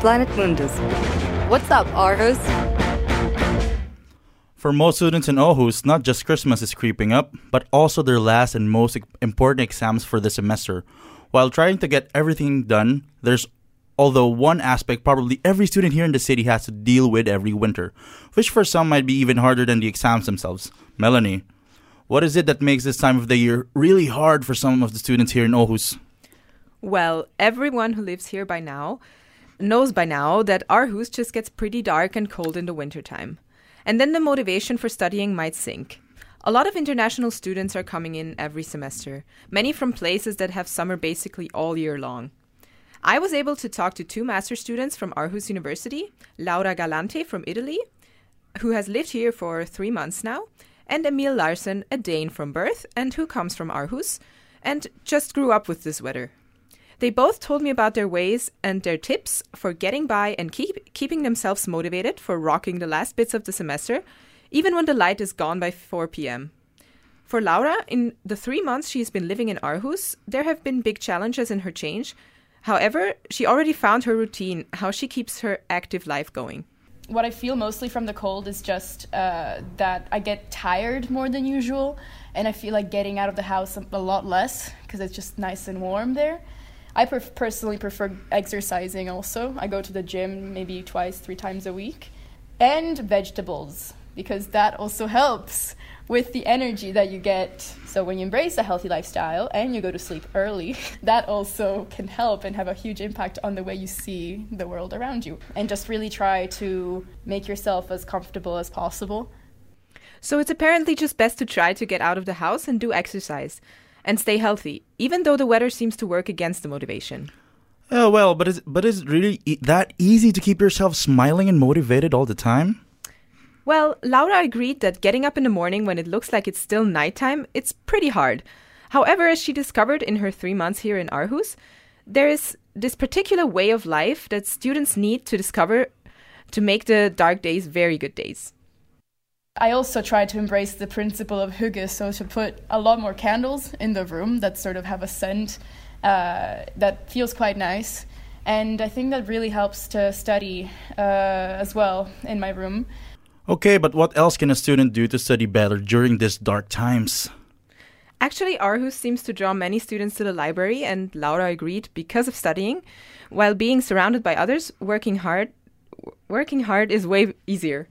Planet Mundus. What's up, Aarhus? For most students in Aarhus, not just Christmas is creeping up, but also their last and most important exams for the semester. While trying to get everything done, there's although one aspect probably every student here in the city has to deal with every winter, which for some might be even harder than the exams themselves. Melanie, what is it that makes this time of the year really hard for some of the students here in Aarhus? Well, everyone who lives here by now knows by now that Aarhus just gets pretty dark and cold in the wintertime. And then the motivation for studying might sink. A lot of international students are coming in every semester, many from places that have summer basically all year long. I was able to talk to two master students from Aarhus University, Laura Galante from Italy, who has lived here for three months now, and Emil Larsen, a Dane from birth and who comes from Aarhus and just grew up with this weather. They both told me about their ways and their tips for getting by and keep, keeping themselves motivated for rocking the last bits of the semester, even when the light is gone by 4 p.m. For Laura, in the three months she's been living in Aarhus, there have been big challenges in her change. However, she already found her routine, how she keeps her active life going. What I feel mostly from the cold is just uh, that I get tired more than usual, and I feel like getting out of the house a lot less because it's just nice and warm there. I personally prefer exercising also. I go to the gym maybe twice, three times a week. And vegetables, because that also helps with the energy that you get. So when you embrace a healthy lifestyle and you go to sleep early, that also can help and have a huge impact on the way you see the world around you. And just really try to make yourself as comfortable as possible. So it's apparently just best to try to get out of the house and do exercise and stay healthy, even though the weather seems to work against the motivation. Oh well, but is but is it really e- that easy to keep yourself smiling and motivated all the time? Well, Laura agreed that getting up in the morning when it looks like it's still nighttime, it's pretty hard. However, as she discovered in her 3 months here in Aarhus, there is this particular way of life that students need to discover to make the dark days very good days. I also try to embrace the principle of hygge, so to put a lot more candles in the room that sort of have a scent uh, that feels quite nice. And I think that really helps to study uh, as well in my room. Okay, but what else can a student do to study better during these dark times? Actually, Aarhus seems to draw many students to the library, and Laura agreed because of studying. While being surrounded by others, working hard, working hard is way easier.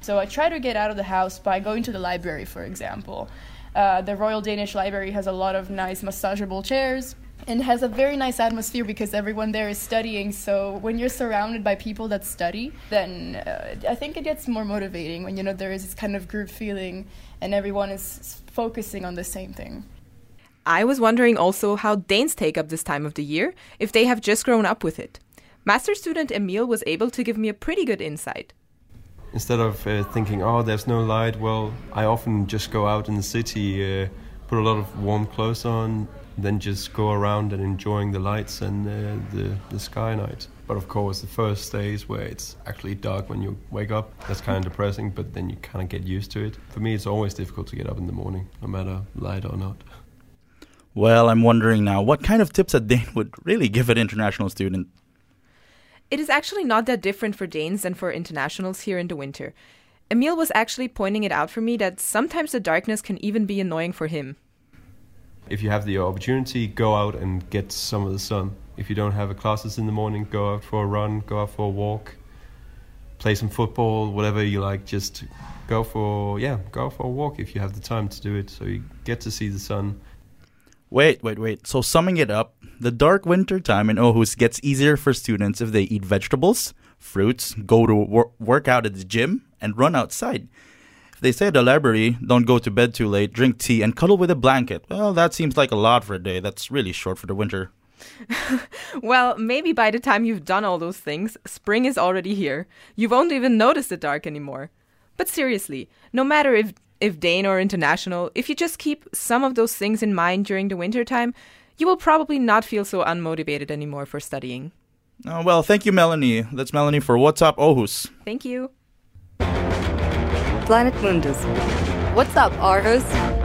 So I try to get out of the house by going to the library, for example. Uh, the Royal Danish Library has a lot of nice massageable chairs and has a very nice atmosphere because everyone there is studying. So when you're surrounded by people that study, then uh, I think it gets more motivating when you know there is this kind of group feeling and everyone is focusing on the same thing. I was wondering also how Danes take up this time of the year if they have just grown up with it. Master student Emil was able to give me a pretty good insight instead of uh, thinking, oh, there's no light, well, I often just go out in the city, uh, put a lot of warm clothes on, then just go around and enjoying the lights and uh, the, the sky night. But of course, the first days where it's actually dark when you wake up, that's kind of depressing, but then you kind of get used to it. For me, it's always difficult to get up in the morning, no matter light or not. Well, I'm wondering now, what kind of tips a Dane would really give an international student? It is actually not that different for Danes than for internationals here in the winter. Emil was actually pointing it out for me that sometimes the darkness can even be annoying for him. If you have the opportunity, go out and get some of the sun. If you don't have a classes in the morning, go out for a run, go out for a walk, play some football, whatever you like. Just go for yeah, go for a walk if you have the time to do it. So you get to see the sun. Wait, wait, wait. So summing it up, the dark winter time in Aarhus gets easier for students if they eat vegetables, fruits, go to wor- work out at the gym, and run outside. If they stay at the library, don't go to bed too late, drink tea, and cuddle with a blanket, well, that seems like a lot for a day. That's really short for the winter. well, maybe by the time you've done all those things, spring is already here. You won't even notice the dark anymore. But seriously, no matter if if Dane or international, if you just keep some of those things in mind during the winter time, you will probably not feel so unmotivated anymore for studying. Oh, well, thank you, Melanie. That's Melanie for What's Up Aarhus. Thank you. Planet Mundus. What's up, Aarhus?